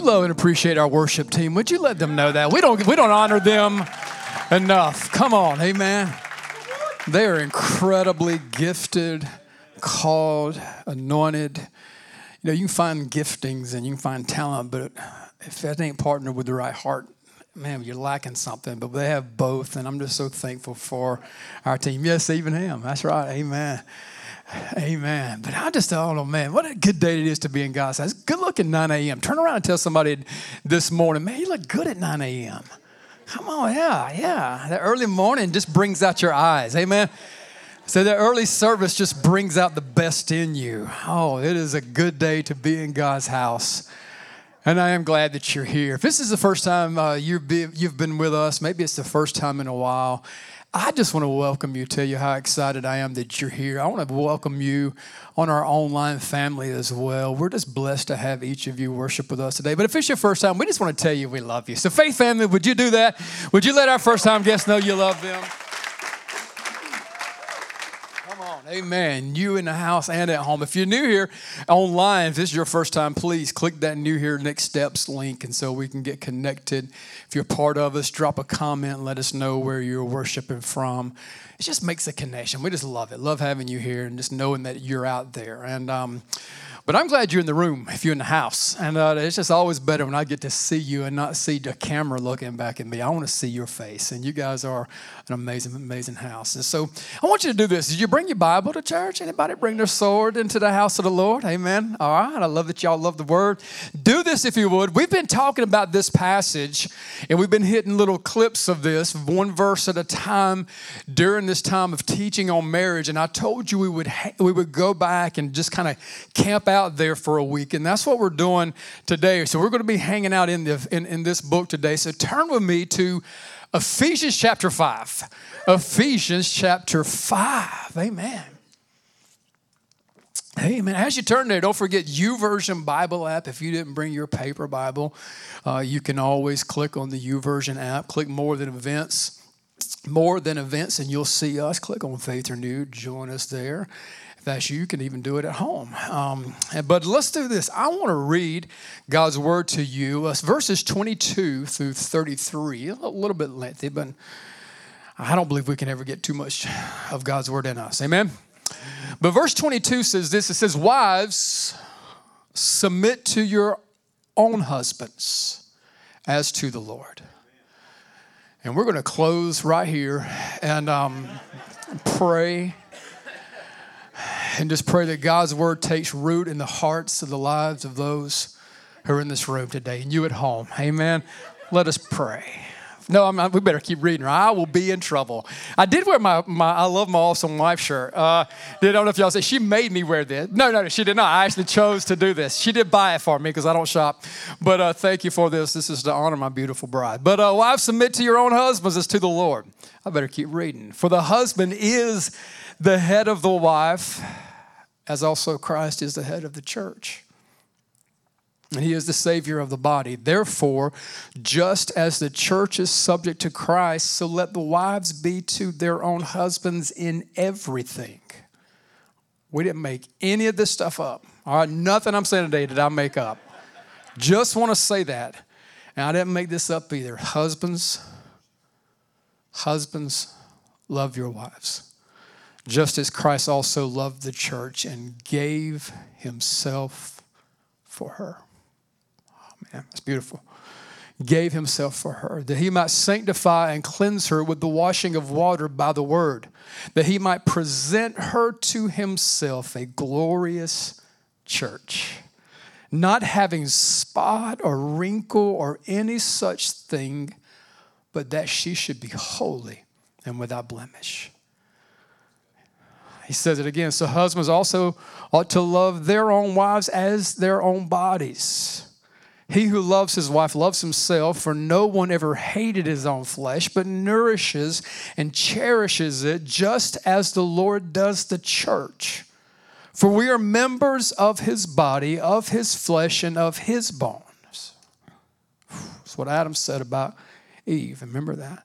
You love and appreciate our worship team, would you let them know that? We don't we don't honor them enough. Come on, amen. They are incredibly gifted, called, anointed. You know, you can find giftings and you can find talent, but if that ain't partnered with the right heart, man, you're lacking something. But they have both, and I'm just so thankful for our team. Yes, even him. That's right. Amen. Amen. But I just know, man, what a good day it is to be in God's house. Good looking 9 a.m. Turn around and tell somebody this morning, man, you look good at 9 a.m. Come on, yeah, yeah. The early morning just brings out your eyes. Amen. So the early service just brings out the best in you. Oh, it is a good day to be in God's house. And I am glad that you're here. If this is the first time uh, you've been with us, maybe it's the first time in a while, I just want to welcome you, tell you how excited I am that you're here. I want to welcome you on our online family as well. We're just blessed to have each of you worship with us today. But if it's your first time, we just want to tell you we love you. So, Faith Family, would you do that? Would you let our first time guests know you love them? Amen. You in the house and at home. If you're new here online, if this is your first time, please click that new here next steps link and so we can get connected. If you're part of us, drop a comment, let us know where you're worshiping from. It just makes a connection. We just love it. Love having you here and just knowing that you're out there. And um, but I'm glad you're in the room if you're in the house. And uh, it's just always better when I get to see you and not see the camera looking back at me. I want to see your face. And you guys are an amazing, amazing house. And so I want you to do this. Did you bring your Bible to church? Anybody bring their sword into the house of the Lord? Amen. All right. I love that y'all love the word. Do this if you would. We've been talking about this passage and we've been hitting little clips of this, one verse at a time during this time of teaching on marriage. And I told you we would, ha- we would go back and just kind of camp out there for a week. And that's what we're doing today. So we're going to be hanging out in, the, in, in this book today. So turn with me to Ephesians chapter 5. Ephesians chapter 5. Amen. Amen. As you turn there, don't forget YouVersion Bible app. If you didn't bring your paper Bible, uh, you can always click on the YouVersion app. Click more than events, more than events, and you'll see us. Click on Faith Renewed. Join us there. That's you, you can even do it at home. Um, but let's do this. I want to read God's word to you. Uh, verses 22 through 33. A little bit lengthy, but I don't believe we can ever get too much of God's word in us. Amen. But verse 22 says this it says, Wives, submit to your own husbands as to the Lord. And we're going to close right here and um, pray and just pray that God's word takes root in the hearts of the lives of those who are in this room today and you at home. Amen. Let us pray. No, I'm not, we better keep reading or I will be in trouble. I did wear my, my I love my awesome wife shirt. Uh, I don't know if y'all say she made me wear this. No, no, she did not. I actually chose to do this. She did buy it for me because I don't shop. But uh, thank you for this. This is to honor my beautiful bride. But uh, wives, submit to your own husbands as to the Lord. I better keep reading. For the husband is the head of the wife, as also Christ is the head of the church. And he is the Savior of the body. Therefore, just as the church is subject to Christ, so let the wives be to their own husbands in everything. We didn't make any of this stuff up. All right, nothing I'm saying today did I make up. Just want to say that. And I didn't make this up either. Husbands, husbands, love your wives. Just as Christ also loved the church and gave himself for her. Oh, Man, that's beautiful. Gave himself for her, that he might sanctify and cleanse her with the washing of water by the word, that he might present her to himself a glorious church, not having spot or wrinkle or any such thing, but that she should be holy and without blemish. He says it again. So husbands also ought to love their own wives as their own bodies. He who loves his wife loves himself, for no one ever hated his own flesh, but nourishes and cherishes it, just as the Lord does the church. For we are members of his body, of his flesh, and of his bones. That's what Adam said about Eve. Remember that?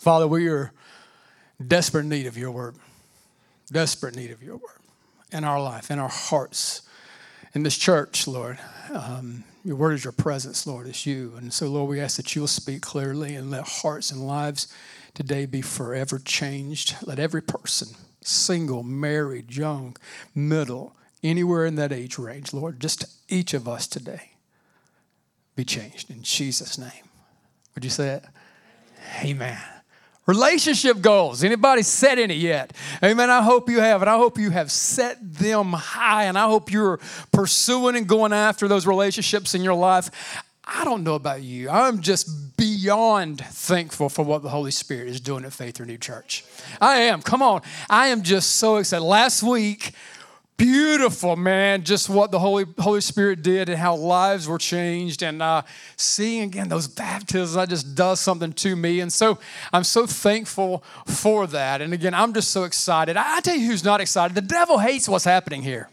Father, we are desperate need of your word, desperate need of your word in our life, in our hearts in this church, Lord. Um, your word is your presence, Lord. It's you. And so, Lord, we ask that you'll speak clearly and let hearts and lives today be forever changed. Let every person, single, married, young, middle, anywhere in that age range, Lord, just each of us today be changed in Jesus' name. Would you say it? Amen. Relationship goals. Anybody set any yet? Amen. I hope you have, and I hope you have set them high, and I hope you're pursuing and going after those relationships in your life. I don't know about you. I'm just beyond thankful for what the Holy Spirit is doing at Faith Renewed Church. I am. Come on. I am just so excited. Last week, beautiful, man, just what the Holy, Holy Spirit did and how lives were changed. And uh, seeing again those baptisms, that just does something to me. And so I'm so thankful for that. And again, I'm just so excited. I, I tell you who's not excited the devil hates what's happening here.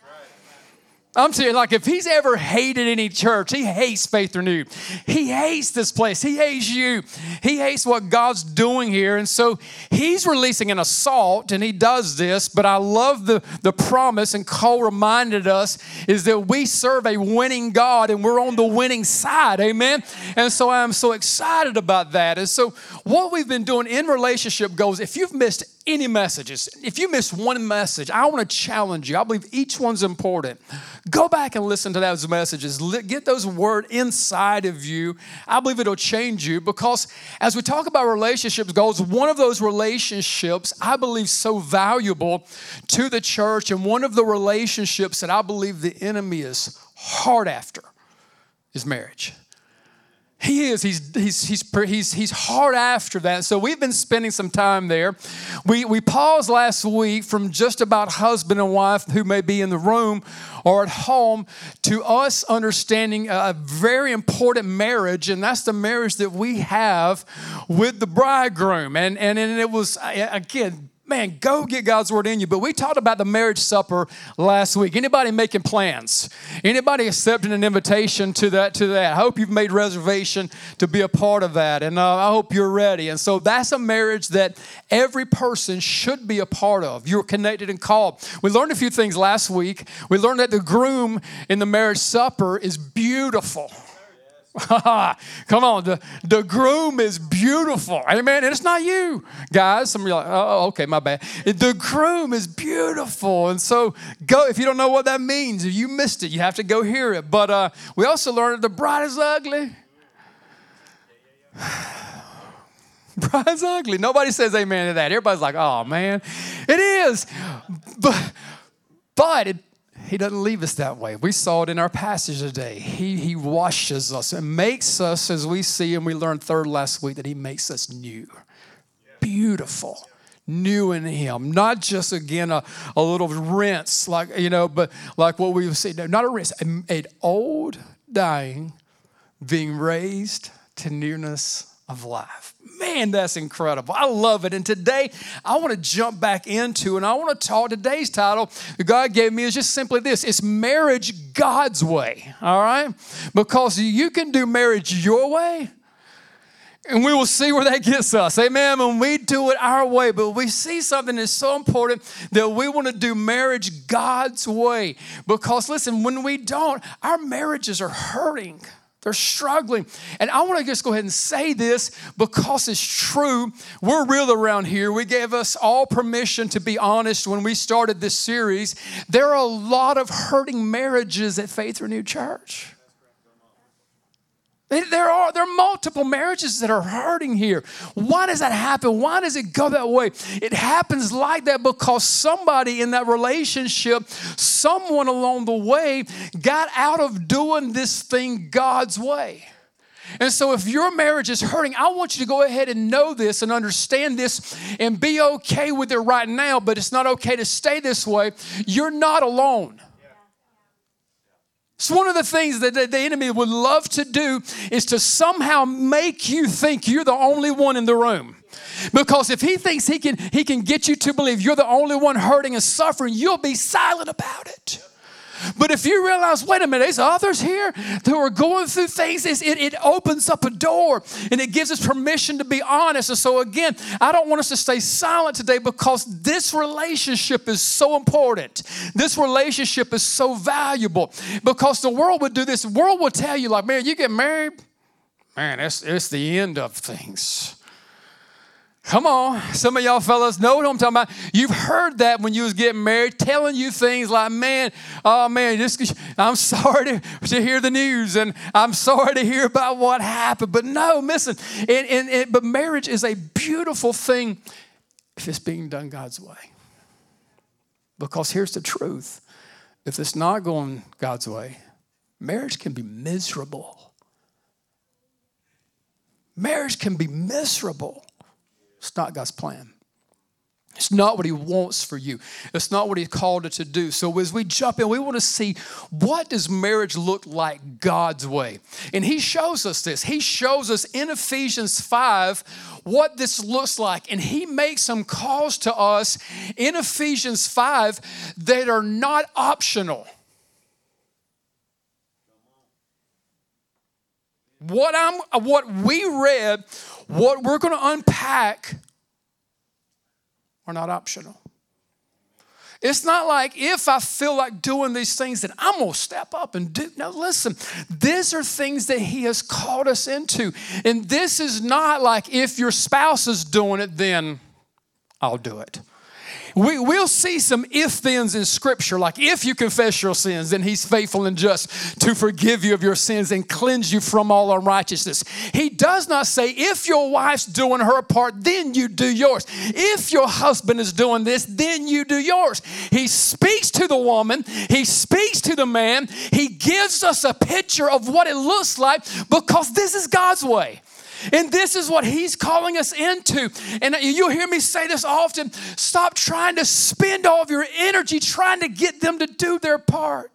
I'm saying, like, if he's ever hated any church, he hates Faith Renewed. He hates this place. He hates you. He hates what God's doing here. And so he's releasing an assault, and he does this. But I love the, the promise, and Cole reminded us, is that we serve a winning God, and we're on the winning side. Amen. And so I'm so excited about that. And so, what we've been doing in relationship goals, if you've missed any messages, if you miss one message, I want to challenge you. I believe each one's important. Go back and listen to those messages. Get those words inside of you. I believe it'll change you because as we talk about relationships goals, one of those relationships I believe so valuable to the church, and one of the relationships that I believe the enemy is hard after is marriage. He is. He's, he's, he's, he's, he's hard after that. So we've been spending some time there. We, we paused last week from just about husband and wife who may be in the room or at home to us understanding a very important marriage, and that's the marriage that we have with the bridegroom. And, and, and it was, again, man, go get God's word in you. But we talked about the marriage supper last week. Anybody making plans? Anybody accepting an invitation to that? To that? I hope you've made reservation to be a part of that, and uh, I hope you're ready. And so that's a marriage that every person should be a part of. You're connected and called. We learned a few things last week. We learned that the groom in the marriage supper is beautiful. Come on, the, the groom is beautiful. Amen. And it's not you, guys. Some of you are like, oh, okay, my bad. The groom is beautiful. And so go, if you don't know what that means, if you missed it, you have to go hear it. But uh, we also learned that the bride is ugly. Bride's ugly. Nobody says amen to that. Everybody's like, oh man, it is. But but it he doesn't leave us that way. We saw it in our passage today. He, he washes us and makes us, as we see, and we learned third last week, that He makes us new. Beautiful. New in Him. Not just, again, a, a little rinse, like, you know, but like what we say, no, not a rinse, an old dying, being raised to nearness of life. Man, that's incredible. I love it. And today, I want to jump back into, and I want to talk. Today's title God gave me is just simply this it's marriage God's way. All right? Because you can do marriage your way, and we will see where that gets us. Amen. When we do it our way, but we see something that's so important that we want to do marriage God's way. Because listen, when we don't, our marriages are hurting. They're struggling. And I want to just go ahead and say this because it's true. We're real around here. We gave us all permission to be honest when we started this series. There are a lot of hurting marriages at Faith Renewed Church. There are, there are multiple marriages that are hurting here. Why does that happen? Why does it go that way? It happens like that because somebody in that relationship, someone along the way, got out of doing this thing God's way. And so, if your marriage is hurting, I want you to go ahead and know this and understand this and be okay with it right now, but it's not okay to stay this way. You're not alone. It's one of the things that the enemy would love to do is to somehow make you think you're the only one in the room. Because if he thinks he can, he can get you to believe you're the only one hurting and suffering, you'll be silent about it. But if you realize, wait a minute, there's others here who are going through things, it, it opens up a door and it gives us permission to be honest. And so, again, I don't want us to stay silent today because this relationship is so important. This relationship is so valuable because the world would do this. The world will tell you, like, man, you get married, man, it's, it's the end of things. Come on, some of y'all fellas know what I'm talking about. You've heard that when you was getting married, telling you things like, "Man, oh man, I'm sorry to, to hear the news, and I'm sorry to hear about what happened." But no, listen. But marriage is a beautiful thing if it's being done God's way. Because here's the truth: if it's not going God's way, marriage can be miserable. Marriage can be miserable. It's not God's plan. It's not what He wants for you. It's not what He called it to do. So as we jump in, we want to see what does marriage look like God's way. And He shows us this. He shows us in Ephesians 5 what this looks like. And He makes some calls to us in Ephesians 5 that are not optional. What I'm what we read what we're going to unpack are not optional. It's not like if I feel like doing these things that I'm going to step up and do. No, listen, these are things that He has called us into. And this is not like if your spouse is doing it, then I'll do it. We, we'll see some if thens in Scripture, like if you confess your sins, then He's faithful and just to forgive you of your sins and cleanse you from all unrighteousness. He does not say, if your wife's doing her part, then you do yours. If your husband is doing this, then you do yours. He speaks to the woman, He speaks to the man, He gives us a picture of what it looks like because this is God's way. And this is what he's calling us into. And you'll hear me say this often stop trying to spend all of your energy trying to get them to do their part.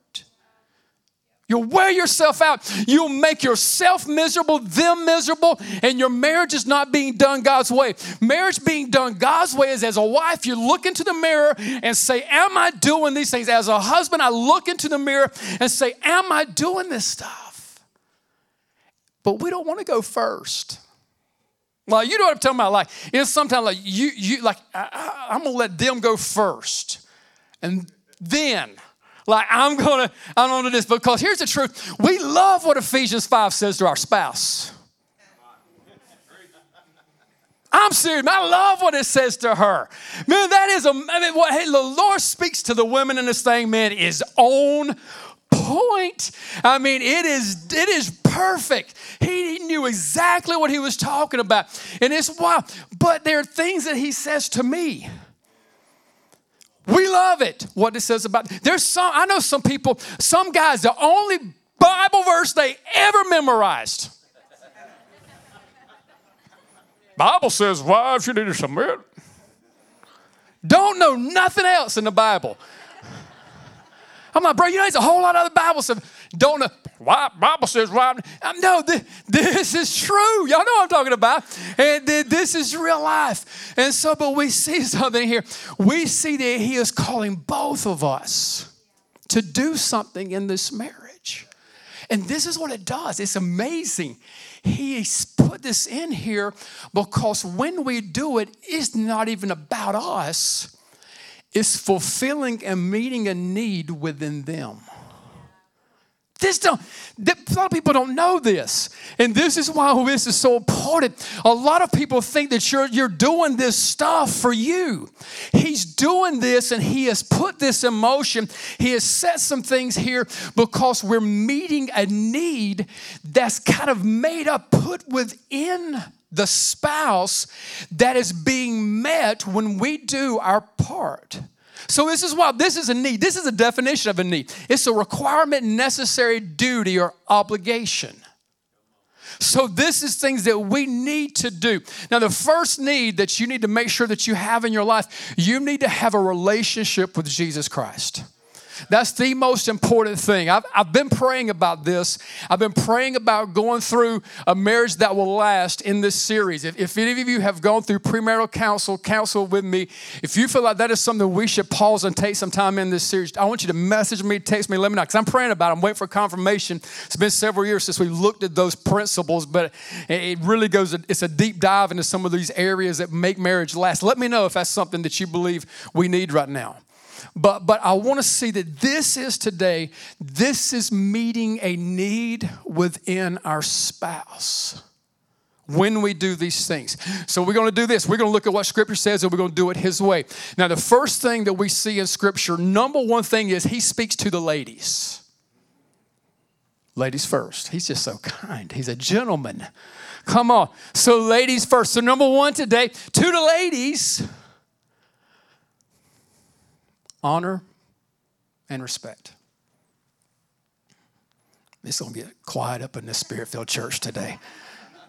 You'll wear yourself out. You'll make yourself miserable, them miserable, and your marriage is not being done God's way. Marriage being done God's way is as a wife, you look into the mirror and say, Am I doing these things? As a husband, I look into the mirror and say, Am I doing this stuff? But we don't want to go first. Like you know what I'm talking about? Like it's sometimes like you you like I, am gonna let them go first, and then like I'm gonna I'm gonna do this because here's the truth: we love what Ephesians five says to our spouse. I'm serious. I love what it says to her. Man, that is a, I mean, what hey, the Lord speaks to the women in this thing, man, is on point. I mean, it is it is perfect. He, he knew exactly what he was talking about. And it's wow. But there are things that he says to me. We love it. What it says about there's some I know some people, some guys, the only Bible verse they ever memorized. Bible says wives you need to submit. Don't know nothing else in the Bible. I'm like, bro, you know, there's a whole lot of other Bible stuff. Don't know. Why Bible says why? No, this, this is true. Y'all know what I'm talking about. And this is real life. And so, but we see something here. We see that He is calling both of us to do something in this marriage. And this is what it does. It's amazing. He's put this in here because when we do it, it's not even about us is fulfilling and meeting a need within them. This don't, a lot of people don't know this. And this is why this is so important. A lot of people think that you're, you're doing this stuff for you. He's doing this and he has put this in motion. He has set some things here because we're meeting a need that's kind of made up, put within the spouse that is being met when we do our part. So this is why this is a need. This is a definition of a need. It's a requirement, necessary duty, or obligation. So this is things that we need to do. Now, the first need that you need to make sure that you have in your life, you need to have a relationship with Jesus Christ. That's the most important thing. I've, I've been praying about this. I've been praying about going through a marriage that will last in this series. If, if any of you have gone through premarital counsel, counsel with me, if you feel like that is something we should pause and take some time in this series, I want you to message me, text me, let me know, because I'm praying about it. I'm waiting for confirmation. It's been several years since we looked at those principles, but it really goes, it's a deep dive into some of these areas that make marriage last. Let me know if that's something that you believe we need right now. But, but I want to see that this is today, this is meeting a need within our spouse when we do these things. So we're going to do this. We're going to look at what Scripture says and we're going to do it His way. Now, the first thing that we see in Scripture, number one thing is He speaks to the ladies. Ladies first. He's just so kind. He's a gentleman. Come on. So, ladies first. So, number one today, to the ladies honor, and respect. It's going to get quiet up in this spirit filled church today.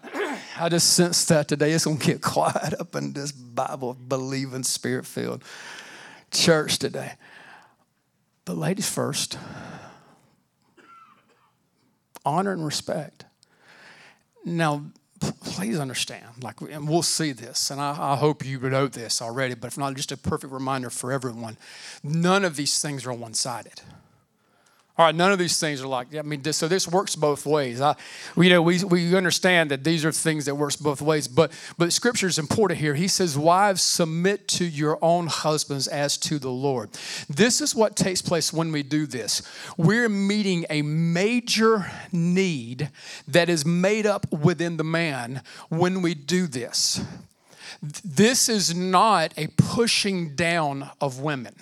I just sense that today it's going to get quiet up in this Bible believing, spirit filled church today. But, ladies first, honor and respect. Now, please understand, like, and we'll see this, and I, I, hope you know this already, but if not, just a perfect reminder for everyone none of these things are one sided. All right, none of these things are like, I mean, so this works both ways. I, you know, we, we understand that these are things that works both ways, but, but scripture is important here. He says, wives, submit to your own husbands as to the Lord. This is what takes place when we do this. We're meeting a major need that is made up within the man when we do this. This is not a pushing down of women.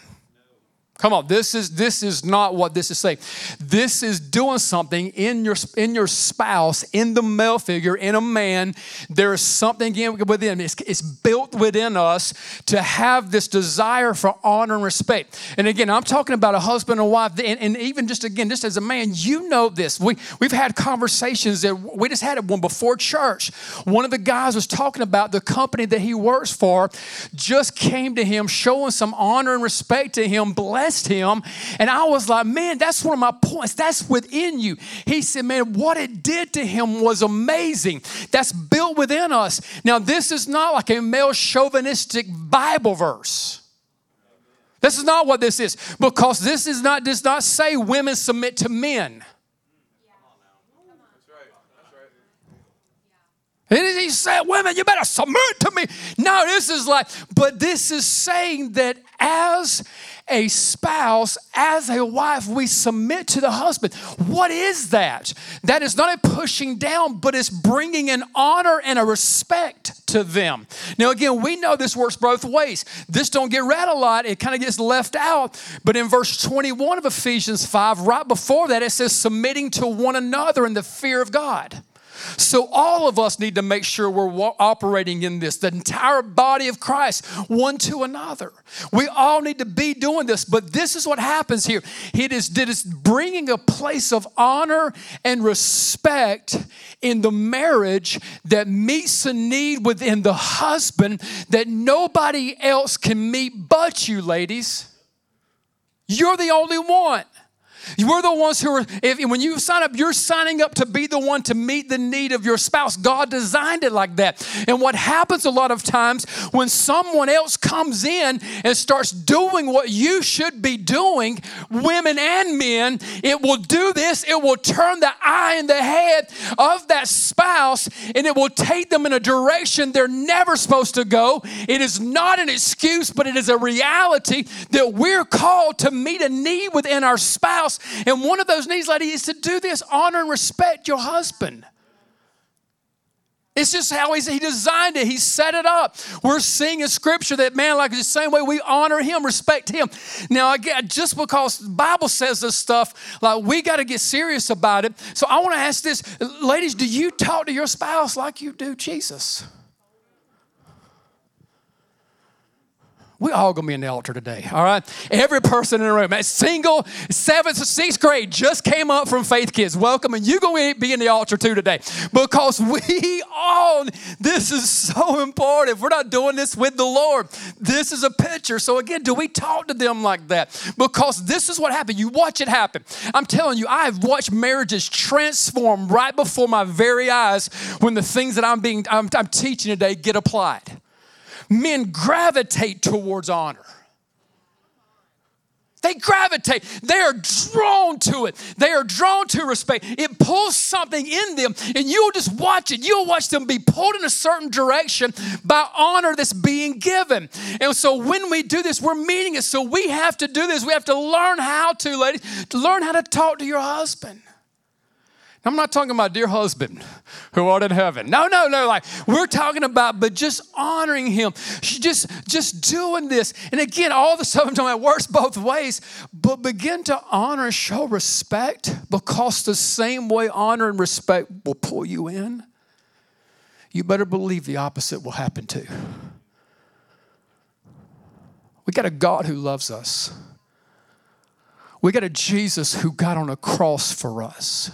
Come on, this is this is not what this is saying. This is doing something in your in your spouse, in the male figure, in a man. There is something within. It's, it's built within us to have this desire for honor and respect. And again, I'm talking about a husband and wife, and, and even just again, just as a man, you know this. We we've had conversations that we just had one before church. One of the guys was talking about the company that he works for, just came to him, showing some honor and respect to him, bless him. And I was like, man, that's one of my points. That's within you. He said, man, what it did to him was amazing. That's built within us. Now, this is not like a male chauvinistic Bible verse. This is not what this is because this is not does not say women submit to men. And he said, Women, you better submit to me. No, this is like, but this is saying that as a spouse, as a wife, we submit to the husband. What is that? That is not a pushing down, but it's bringing an honor and a respect to them. Now, again, we know this works both ways. This don't get read a lot, it kind of gets left out. But in verse 21 of Ephesians 5, right before that, it says, submitting to one another in the fear of God. So, all of us need to make sure we're operating in this, the entire body of Christ, one to another. We all need to be doing this, but this is what happens here. It is, it is bringing a place of honor and respect in the marriage that meets a need within the husband that nobody else can meet but you, ladies. You're the only one. We're the ones who are, if, when you sign up, you're signing up to be the one to meet the need of your spouse. God designed it like that. And what happens a lot of times when someone else comes in and starts doing what you should be doing, women and men, it will do this. It will turn the eye and the head of that spouse and it will take them in a direction they're never supposed to go. It is not an excuse, but it is a reality that we're called to meet a need within our spouse spouse. And one of those needs, lady, is to do this honor and respect your husband. It's just how he designed it. He set it up. We're seeing in scripture that, man, like the same way we honor him, respect him. Now, again, just because the Bible says this stuff, like we got to get serious about it. So I want to ask this ladies, do you talk to your spouse like you do Jesus? We all gonna be in the altar today, all right? Every person in the room, that single, seventh, sixth grade, just came up from Faith Kids. Welcome, and you gonna be in the altar too today because we all. This is so important. If we're not doing this with the Lord, this is a picture. So again, do we talk to them like that? Because this is what happened. You watch it happen. I'm telling you, I've watched marriages transform right before my very eyes when the things that I'm being I'm, I'm teaching today get applied men gravitate towards honor. They gravitate. They are drawn to it. They are drawn to respect. It pulls something in them, and you'll just watch it. You'll watch them be pulled in a certain direction by honor that's being given. And so when we do this, we're meeting it. So we have to do this. We have to learn how to, ladies, to learn how to talk to your husband. I'm not talking about dear husband who art in heaven. No, no, no. Like we're talking about, but just honoring him, just just doing this. And again, all the stuff I'm talking about works both ways. But begin to honor and show respect because the same way honor and respect will pull you in. You better believe the opposite will happen too. We got a God who loves us. We got a Jesus who got on a cross for us.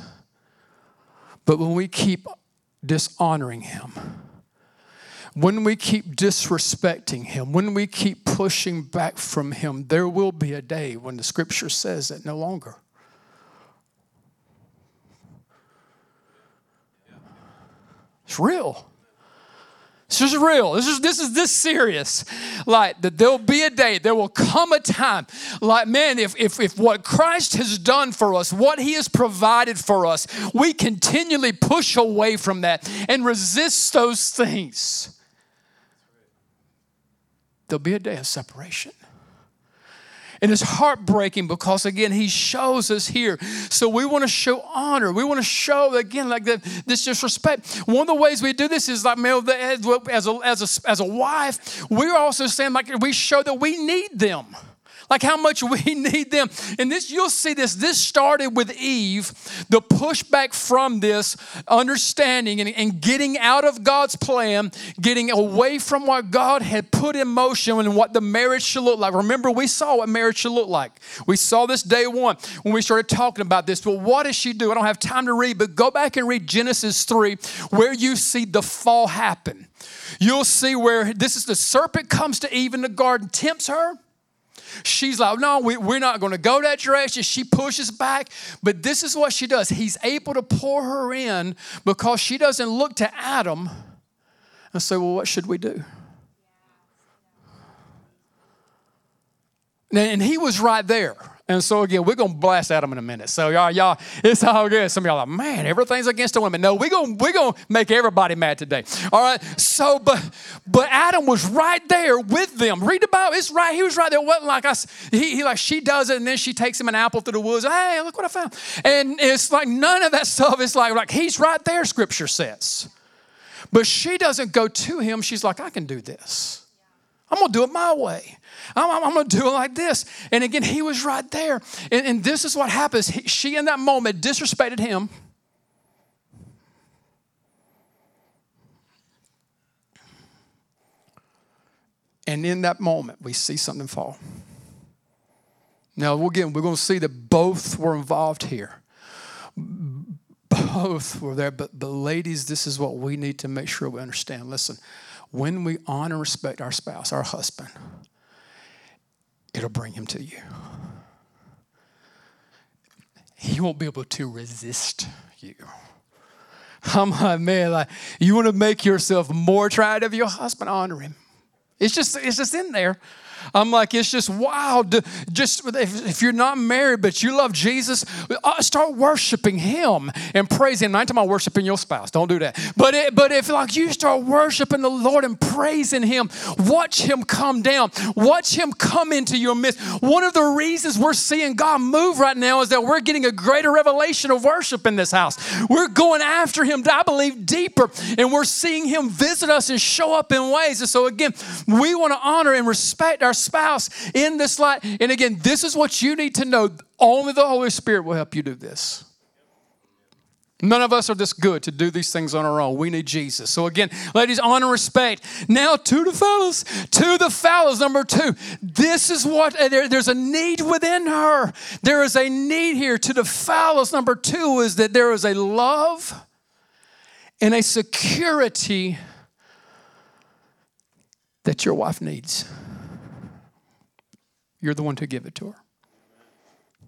But when we keep dishonoring Him, when we keep disrespecting Him, when we keep pushing back from Him, there will be a day when the scripture says that no longer. It's real. This is real. This is this is this serious. Like that there'll be a day, there will come a time. Like, man, if if if what Christ has done for us, what he has provided for us, we continually push away from that and resist those things. There'll be a day of separation. And it's heartbreaking because, again, he shows us here. So we want to show honor. We want to show, again, like the, this disrespect. One of the ways we do this is like, as a, as a, as a wife, we're also saying, like, we show that we need them like how much we need them. And this, you'll see this. This started with Eve, the pushback from this understanding and, and getting out of God's plan, getting away from what God had put in motion and what the marriage should look like. Remember, we saw what marriage should look like. We saw this day one when we started talking about this. Well, what does she do? I don't have time to read, but go back and read Genesis 3, where you see the fall happen. You'll see where this is the serpent comes to Eve in the garden, tempts her She's like, no, we, we're not going to go that direction. She pushes back, but this is what she does. He's able to pour her in because she doesn't look to Adam and say, well, what should we do? And he was right there. And so again, we're gonna blast Adam in a minute. So y'all, y'all, it's all good. Some of y'all are like, man, everything's against the women. No, we're gonna we're gonna make everybody mad today. All right. So, but but Adam was right there with them. Read the Bible. It's right. He was right there. It wasn't like us. He, he like she does it, and then she takes him an apple through the woods. Hey, look what I found. And it's like none of that stuff. It's like like he's right there. Scripture says. But she doesn't go to him. She's like, I can do this. I'm gonna do it my way. I'm, I'm, going to do it like this. And again, he was right there. And, and this is what happens. He, she, in that moment, disrespected him. And in that moment, we see something fall. Now, again, we're going to see that both were involved here. Both were there. But, but, ladies, this is what we need to make sure we understand. Listen, when we honor and respect our spouse, our husband, it'll bring him to you. He won't be able to resist you. I'm like, man, like you want to make yourself more attractive, your husband honor him. It's just, it's just in there. I'm like, it's just wild. Just if, if you're not married but you love Jesus, uh, start worshiping Him and praising Him. I'm talking about worshiping your spouse. Don't do that. But it, but if like you start worshiping the Lord and praising Him, watch Him come down. Watch Him come into your midst. One of the reasons we're seeing God move right now is that we're getting a greater revelation of worship in this house. We're going after Him, I believe, deeper, and we're seeing Him visit us and show up in ways. And so again, we want to honor and respect our spouse in this light. And again, this is what you need to know. Only the Holy Spirit will help you do this. None of us are this good to do these things on our own. We need Jesus. So again, ladies, honor, respect. Now to the fellas, to the fellas. Number two, this is what uh, there, there's a need within her. There is a need here. To the fellas, number two is that there is a love and a security that your wife needs. You're the one to give it to her.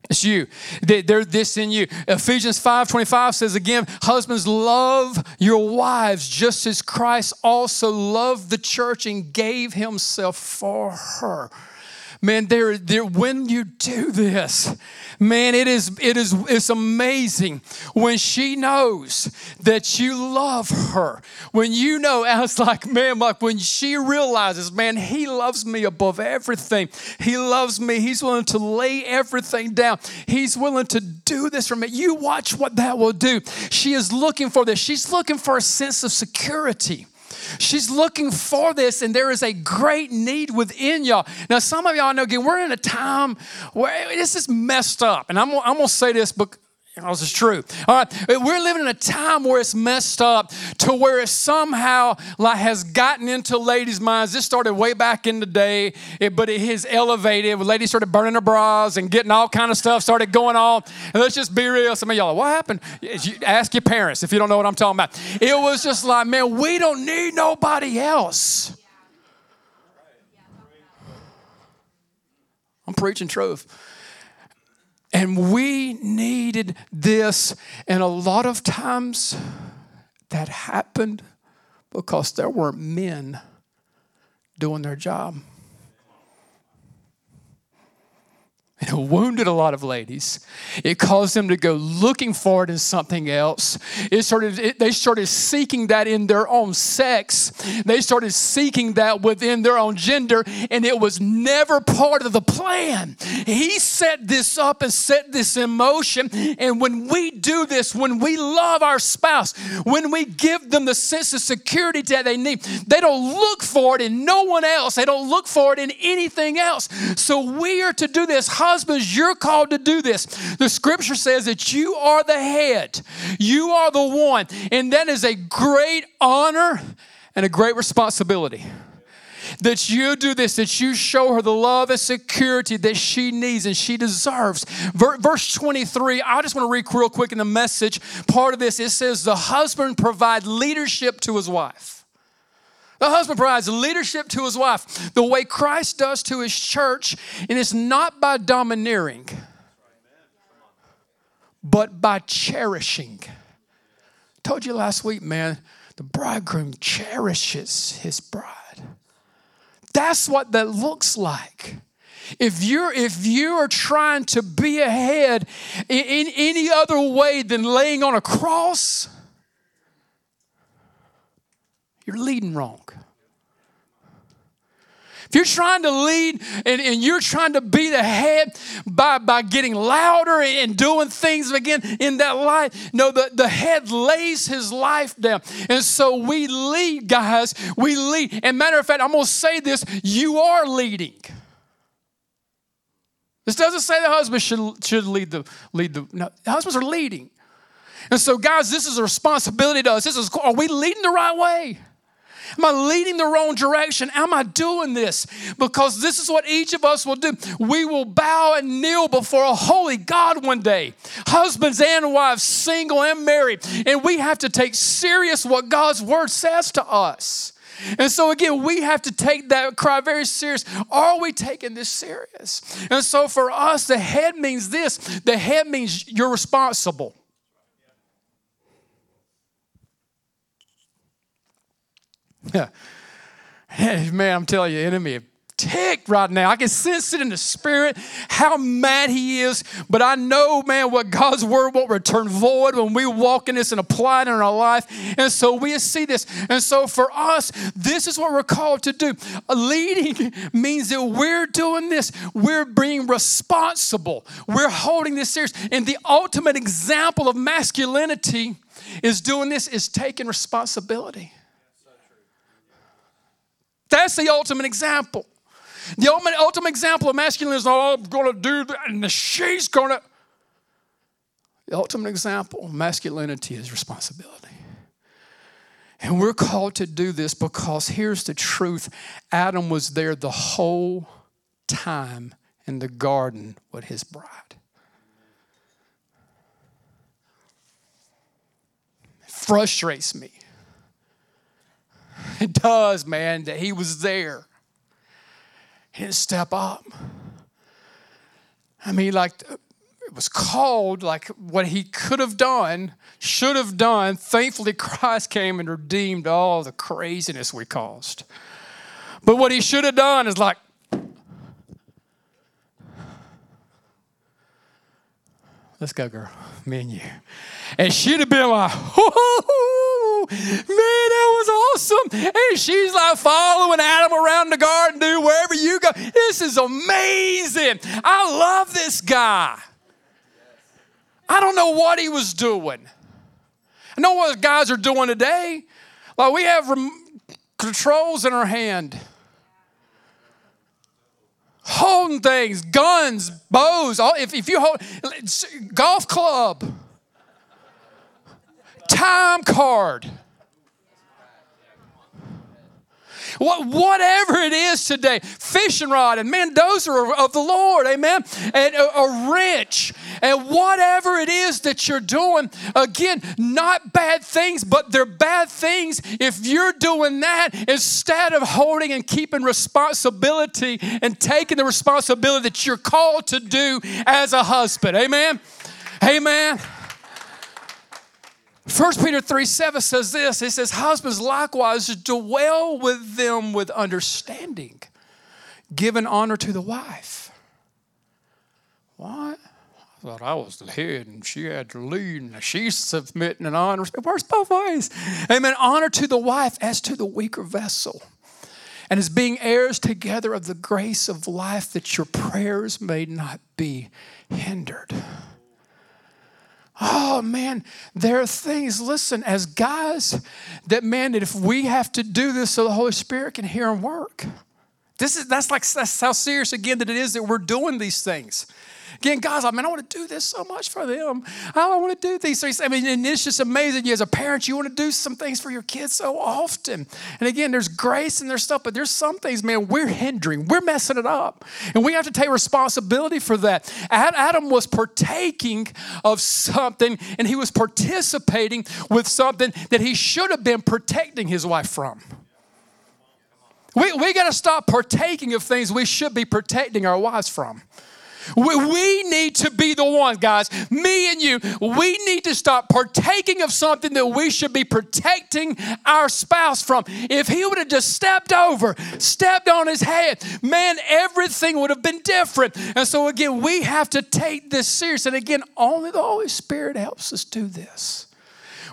It's you. They're this in you. Ephesians 5 25 says again, Husbands, love your wives just as Christ also loved the church and gave himself for her. Man, there, there, when you do this, man, it is, it is, it's amazing when she knows that you love her. When you know, I was like, man, like when she realizes, man, he loves me above everything. He loves me. He's willing to lay everything down. He's willing to do this for me. You watch what that will do. She is looking for this. She's looking for a sense of security. She's looking for this, and there is a great need within y'all. Now, some of y'all know, again, we're in a time where this is messed up. And I'm, I'm going to say this, but this is true. All right, we're living in a time where it's messed up to where it somehow like has gotten into ladies' minds. This started way back in the day, but it has elevated. Ladies started burning their bras and getting all kind of stuff started going on. And let's just be real. Some of y'all, what happened? You ask your parents if you don't know what I'm talking about. It was just like, man, we don't need nobody else. I'm preaching truth. And we needed this. And a lot of times that happened because there weren't men doing their job. It wounded a lot of ladies. It caused them to go looking for it in something else. It started, it, they started seeking that in their own sex. They started seeking that within their own gender, and it was never part of the plan. He set this up and set this in motion. And when we do this, when we love our spouse, when we give them the sense of security that they need, they don't look for it in no one else. They don't look for it in anything else. So we are to do this husbands, you're called to do this. The scripture says that you are the head, you are the one. And that is a great honor and a great responsibility that you do this, that you show her the love and security that she needs and she deserves. Verse 23, I just want to read real quick in the message. Part of this, it says, The husband provide leadership to his wife. The husband provides leadership to his wife the way Christ does to his church, and it's not by domineering, but by cherishing. Told you last week, man, the bridegroom cherishes his bride. That's what that looks like. If you're if you are trying to be ahead in, in any other way than laying on a cross, you're leading wrong. If you're trying to lead and, and you're trying to be the head by, by getting louder and doing things again in that light, no, the, the head lays his life down. And so we lead, guys. We lead. And matter of fact, I'm going to say this you are leading. This doesn't say the husband should, should lead the lead the no, husbands are leading. And so, guys, this is a responsibility to us. This is are we leading the right way? Am I leading the wrong direction? Am I doing this? Because this is what each of us will do. We will bow and kneel before a holy God one day, husbands and wives, single and married. And we have to take serious what God's word says to us. And so, again, we have to take that cry very serious. Are we taking this serious? And so, for us, the head means this the head means you're responsible. Yeah. Man, I'm telling you, enemy ticked right now. I can sense it in the spirit how mad he is. But I know, man, what God's word won't return void when we walk in this and apply it in our life. And so we see this. And so for us, this is what we're called to do. Leading means that we're doing this, we're being responsible, we're holding this serious. And the ultimate example of masculinity is doing this, is taking responsibility. That's the ultimate example. The ultimate, ultimate example of masculinity is, I'm going to do that, and she's going to. The ultimate example of masculinity is responsibility. And we're called to do this because here's the truth Adam was there the whole time in the garden with his bride. It frustrates me It does, man, that he was there. He didn't step up. I mean, like, it was called like what he could have done, should have done. Thankfully, Christ came and redeemed all the craziness we caused. But what he should have done is like, let's go, girl, me and you. And she'd have been like, man, that was awesome. And she's like following Adam around the garden, dude, wherever you go. This is amazing. I love this guy. I don't know what he was doing. I know what guys are doing today. Like we have rem- controls in our hand, holding things, guns, bows. If, if you hold golf club, time card. Whatever it is today, fishing rod and are of the Lord, amen. And a, a wrench and whatever it is that you're doing, again, not bad things, but they're bad things if you're doing that instead of holding and keeping responsibility and taking the responsibility that you're called to do as a husband, amen. Amen. 1 Peter 3 7 says this it says, Husbands likewise dwell with them with understanding, giving honor to the wife. What? I thought I was the head and she had to lead and she's submitting and honor. Where's both ways? Amen. Honor to the wife as to the weaker vessel. And as being heirs together of the grace of life, that your prayers may not be hindered. Oh man, there are things, listen, as guys, that man, that if we have to do this so the Holy Spirit can hear and work. This is that's like that's how serious again that it is that we're doing these things. Again, guys, I mean, I want to do this so much for them. I want to do these things. I mean, and it's just amazing. You as a parent, you want to do some things for your kids so often. And again, there's grace and there's stuff, but there's some things, man, we're hindering, we're messing it up. And we have to take responsibility for that. Adam was partaking of something and he was participating with something that he should have been protecting his wife from. We, we got to stop partaking of things we should be protecting our wives from. We we need to be the ones, guys, me and you, we need to stop partaking of something that we should be protecting our spouse from. If he would have just stepped over, stepped on his head, man, everything would have been different. And so, again, we have to take this serious. And again, only the Holy Spirit helps us do this.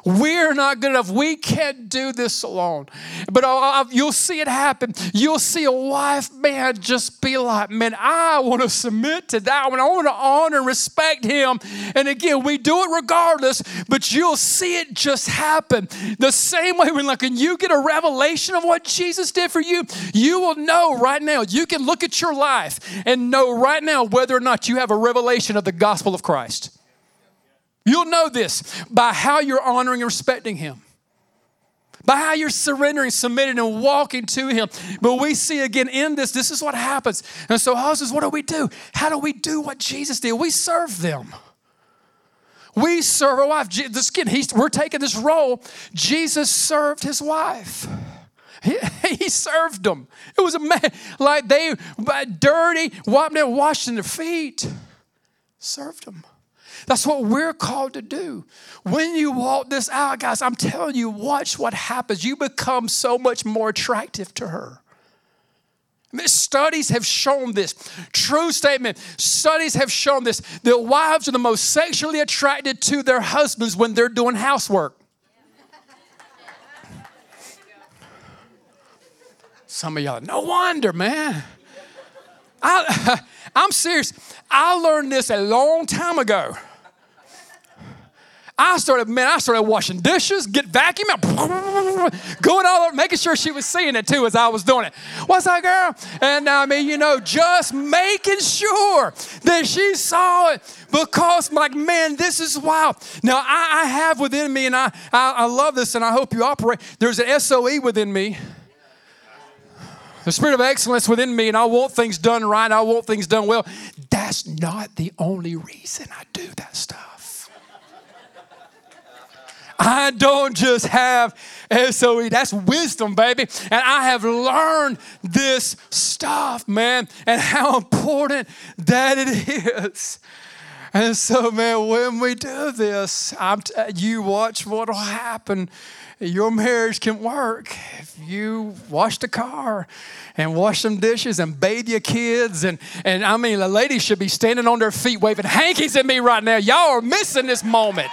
We're not good enough. We can't do this alone. But you'll see it happen. You'll see a wife, man, just be like, man, I want to submit to that one. I want to honor and respect him. And again, we do it regardless, but you'll see it just happen. The same way when, like, when you get a revelation of what Jesus did for you, you will know right now. You can look at your life and know right now whether or not you have a revelation of the gospel of Christ. You'll know this by how you're honoring and respecting Him, by how you're surrendering, submitting, and walking to Him. But we see again in this, this is what happens. And so, husbands, what do we do? How do we do what Jesus did? We serve them. We serve our wife. This, again, he's, we're taking this role. Jesus served his wife. He, he, served them. It was a man like they by dirty, wiping washing their feet. Served them. That's what we're called to do. When you walk this out, guys, I'm telling you, watch what happens. You become so much more attractive to her. Studies have shown this. True statement. Studies have shown this that wives are the most sexually attracted to their husbands when they're doing housework. Some of y'all, no wonder, man. I, I'm serious. I learned this a long time ago. I started, man, I started washing dishes, get vacuum, going all over, making sure she was seeing it too as I was doing it. What's that, girl? And I mean, you know, just making sure that she saw it because, like, man, this is wild. Now, I, I have within me, and I, I, I love this, and I hope you operate. There's an SOE within me the spirit of excellence within me, and I want things done right, I want things done well. That's not the only reason I do that stuff. I don't just have SOE, that's wisdom, baby. And I have learned this stuff, man, and how important that it is. And so, man, when we do this, t- you watch what will happen your marriage can work if you wash the car and wash some dishes and bathe your kids. And, and I mean, the ladies should be standing on their feet waving hankies at me right now. Y'all are missing this moment.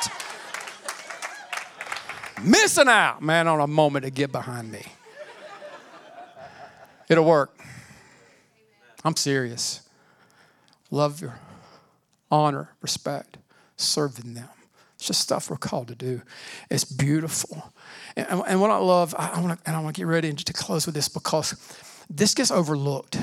Missing out, man, on a moment to get behind me. It'll work. I'm serious. Love your honor, respect, serving them. It's just stuff we're called to do. It's beautiful. And, and what I love, I, I want to, and I want to get ready to close with this because this gets overlooked.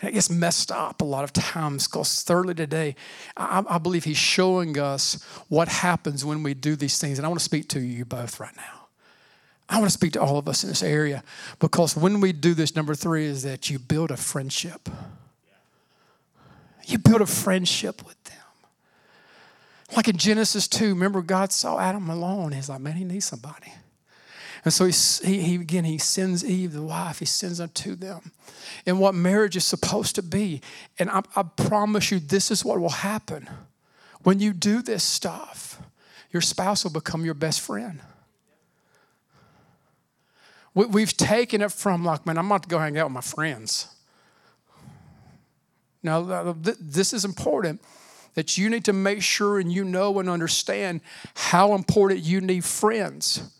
And it gets messed up a lot of times because thirdly today, I, I believe he's showing us what happens when we do these things. And I want to speak to you both right now. I want to speak to all of us in this area because when we do this, number three is that you build a friendship. You build a friendship with them. Like in Genesis 2, remember God saw Adam alone. He's like, man, he needs somebody. And so he, he, again, he sends Eve, the wife, he sends her to them. And what marriage is supposed to be. And I, I promise you, this is what will happen. When you do this stuff, your spouse will become your best friend. We, we've taken it from like, man, I'm about to go hang out with my friends. Now, this is important that you need to make sure and you know and understand how important you need friends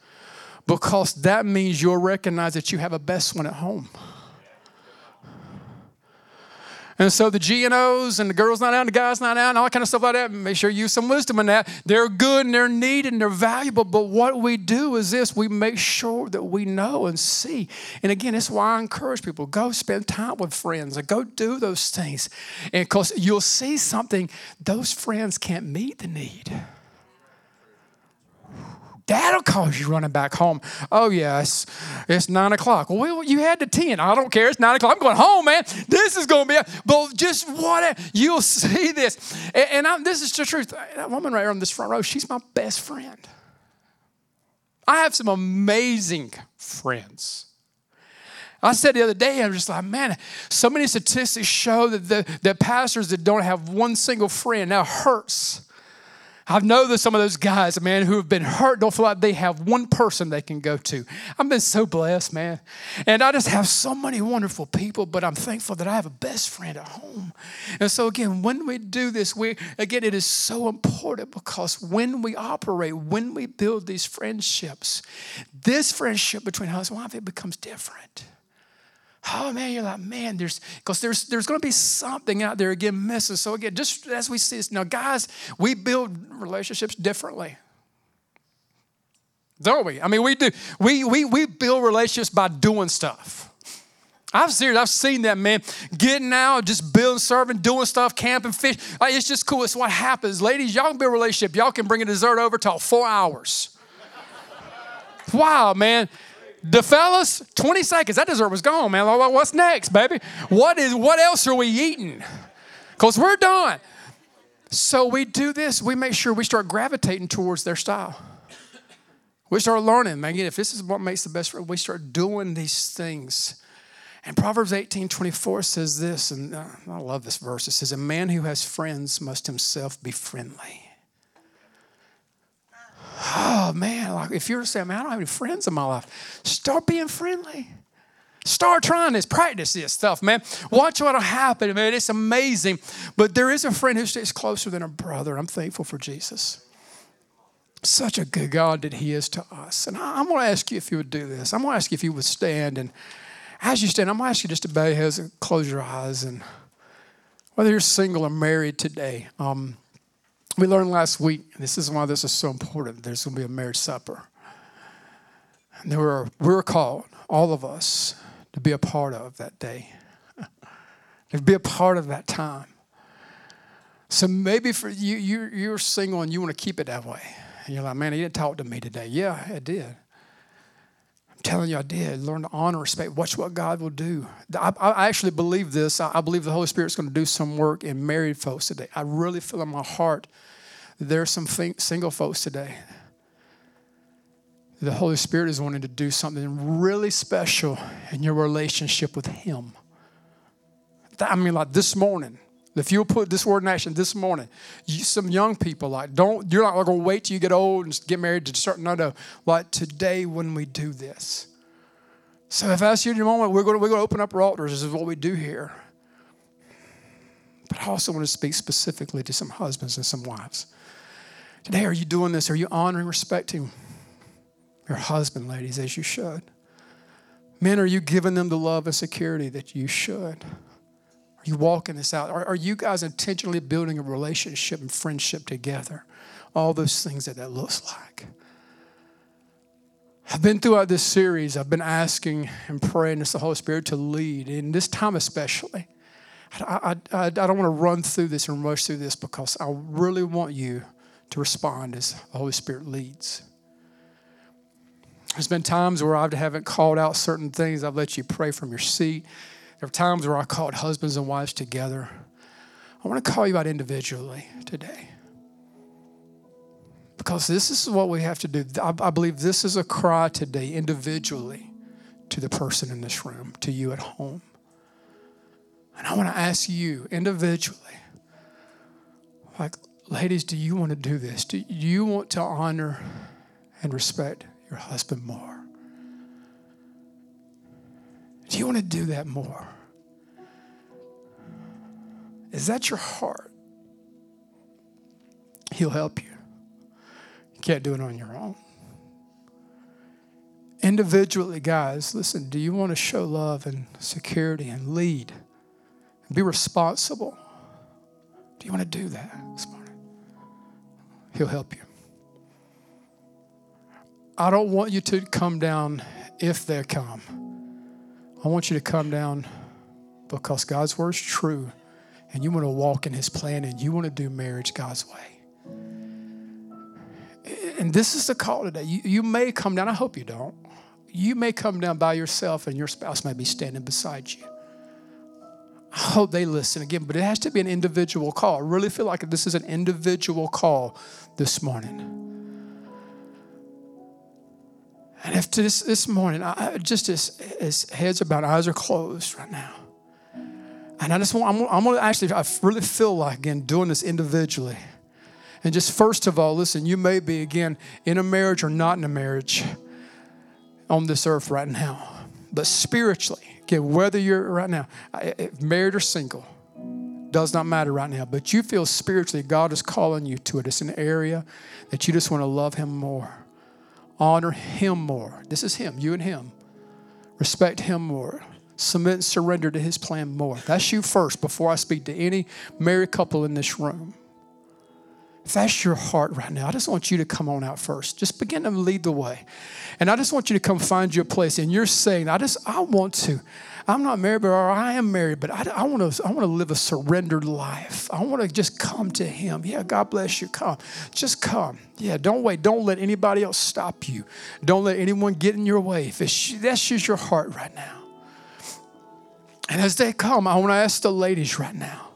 because that means you'll recognize that you have a best one at home. And so the GNOs and the girls not out and the guys not out and all that kind of stuff like that, make sure you use some wisdom in that. They're good and they're needed and they're valuable. But what we do is this we make sure that we know and see. And again, that's why I encourage people go spend time with friends and go do those things. And because you'll see something, those friends can't meet the need. That'll cause you running back home. Oh, yes, it's nine o'clock. Well, you had to 10. I don't care. It's nine o'clock. I'm going home, man. This is going to be, a, but just what, you'll see this. And, and this is the truth. That woman right here on this front row, she's my best friend. I have some amazing friends. I said the other day, I'm just like, man, so many statistics show that the that pastors that don't have one single friend now hurts. I know that some of those guys, man, who have been hurt don't feel like they have one person they can go to. I've been so blessed, man. And I just have so many wonderful people, but I'm thankful that I have a best friend at home. And so, again, when we do this, we, again, it is so important because when we operate, when we build these friendships, this friendship between husband and wife, it becomes different oh man, you're like, man, there's because there's there's to be something out there again missing. So again, just as we see this now, guys, we build relationships differently. Don't we? I mean, we do. We we we build relationships by doing stuff. I've seen I've seen that man getting out, just building, serving, doing stuff, camping, fish. It's just cool. It's what happens, ladies. Y'all can build a relationship. Y'all can bring a dessert over till four hours. wow, man. The fellas, 20 seconds. That dessert was gone, man. What's next, baby? What is what else are we eating? Because we're done. So we do this, we make sure we start gravitating towards their style. We start learning, man. If this is what makes the best friend, we start doing these things. And Proverbs 18 24 says this, and uh, I love this verse. It says, A man who has friends must himself be friendly oh man, like if you're saying, man, I don't have any friends in my life, start being friendly. Start trying this, practice this stuff, man. Watch what'll happen, man. It's amazing. But there is a friend who stays closer than a brother. I'm thankful for Jesus. Such a good God that He is to us. And I'm going to ask you if you would do this. I'm going to ask you if you would stand. And as you stand, I'm going to ask you just to bow your heads and close your eyes. And whether you're single or married today, um, we learned last week, this is why this is so important, there's going to be a marriage supper. And there were, we were called, all of us, to be a part of that day, to be a part of that time. So maybe for you, you you're single and you want to keep it that way. And you're like, man, he didn't talk to me today. Yeah, I did. Telling you, I did. Learn to honor, respect. Watch what God will do. I, I actually believe this. I, believe the Holy Spirit's going to do some work in married folks today. I really feel in my heart that there are some single folks today the Holy Spirit is wanting to do something really special in your relationship with Him. I mean, like this morning, if you'll put this word in action this morning, you, some young people, like, don't, you're not to wait till you get old and get married to start. No, no. Like today when we do this. So if ask you in a moment, we're to, we're to open up our altars. This is what we do here. But I also want to speak specifically to some husbands and some wives. Today, are you doing this? Are you honoring, respecting your husband, ladies, as you should. Men, are you giving them the love and security that you should? You walking this out? Are, are you guys intentionally building a relationship and friendship together? All those things that that looks like. I've been throughout this series, I've been asking and praying as the Holy Spirit to lead, in this time especially. I, I, I, I don't want to run through this and rush through this because I really want you to respond as the Holy Spirit leads. There's been times where I haven't called out certain things. I've let you pray from your seat. There are times where I called husbands and wives together. I want to call you out individually today. Because this is what we have to do. I, I believe this is a cry today, individually, to the person in this room, to you at home. And I want to ask you individually, like, ladies, do you want to do this? Do you want to honor and respect your husband more? Do you want to do that more? Is that your heart? He'll help you. You can't do it on your own. Individually, guys, listen, do you want to show love and security and lead and be responsible? Do you want to do that this morning? He'll help you. I don't want you to come down if they come. I want you to come down because God's word is true and you want to walk in his plan and you want to do marriage God's way. And this is the call today. You, you may come down, I hope you don't. You may come down by yourself and your spouse may be standing beside you. I hope they listen again, but it has to be an individual call. I really feel like this is an individual call this morning. And if this, this morning, I, just as, as heads are bowed, eyes are closed right now. And I just want, I'm, I'm going to actually, I really feel like, again, doing this individually. And just first of all, listen, you may be, again, in a marriage or not in a marriage on this earth right now. But spiritually, again, whether you're right now, married or single, does not matter right now. But you feel spiritually, God is calling you to it. It's an area that you just want to love Him more honor Him more. This is Him, you and Him. Respect Him more. Submit and surrender to His plan more. That's you first before I speak to any married couple in this room. If that's your heart right now, I just want you to come on out first. Just begin to lead the way. And I just want you to come find your place. And you're saying, I just, I want to. I'm not married, but or I am married, but I, want to I want to live a surrendered life. I want to just come to Him. Yeah, God bless you. Come, just come. Yeah, don't wait. Don't let anybody else stop you. Don't let anyone get in your way. If that's just your heart right now. And as they come, I want to ask the ladies right now.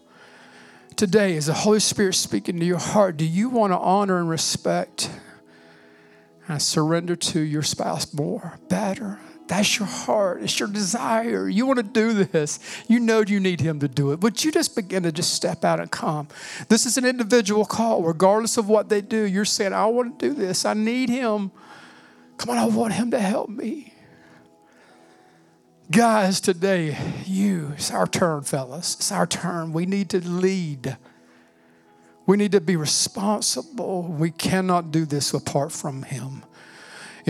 Today, is the Holy Spirit speaking to your heart? Do you want to honor and respect and surrender to your spouse more, better? That's your heart. It's your desire. You want to do this. You know you need Him to do it. But you just begin to just step out and come. This is an individual call, regardless of what they do. You're saying, I want to do this. I need Him. Come on, I want Him to help me. Guys, today, you, it's our turn, fellas. It's our turn. We need to lead. We need to be responsible. We cannot do this apart from Him.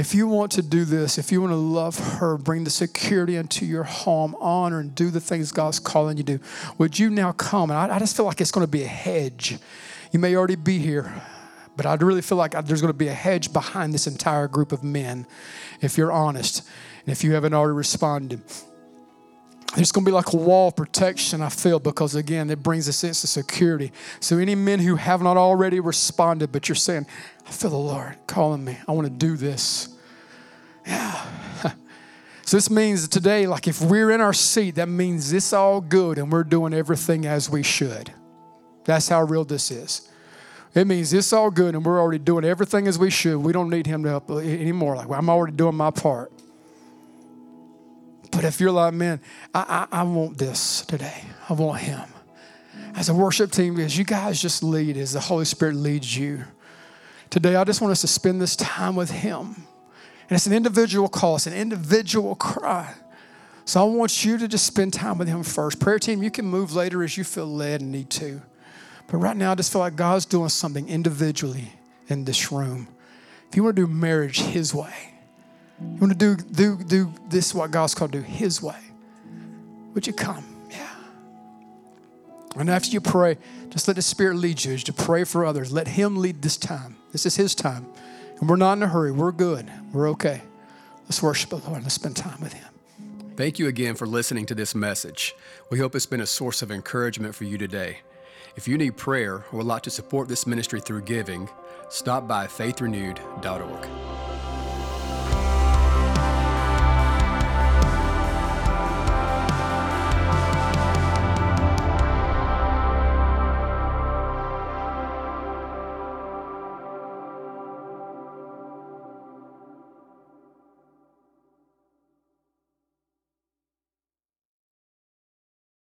If you want to do this, if you want to love her, bring the security into your home, honor, and do the things God's calling you to do, would you now come? And I, I just feel like it's going to be a hedge. You may already be here, but I really feel like there's going to be a hedge behind this entire group of men, if you're honest, and if you haven't already responded. There's going to be like a wall of protection, I feel, because again, it brings a sense of security. So, any men who have not already responded, but you're saying, I feel the Lord calling me, I want to do this. Yeah. So, this means today, like if we're in our seat, that means it's all good and we're doing everything as we should. That's how real this is. It means it's all good and we're already doing everything as we should. We don't need Him to help anymore. Like, I'm already doing my part. But if you're like, man, I, I, I want this today, I want Him. As a worship team, as you guys just lead, as the Holy Spirit leads you. Today, I just want us to spend this time with Him. And it's an individual call, it's an individual cry. So I want you to just spend time with Him first. Prayer team, you can move later as you feel led and need to. But right now, I just feel like God's doing something individually in this room. If you want to do marriage His way, you want to do, do, do this, what God's called to do, His way. Would you come? Yeah. And after you pray, just let the Spirit lead you you pray for others. Let Him lead this time. This is His time. And we're not in a hurry. We're good. We're okay. Let's worship the Lord. And let's spend time with Him. Thank you again for listening to this message. We hope it's been a source of encouragement for you today. If you need prayer or would like to support this ministry through giving, stop by faithrenewed.org.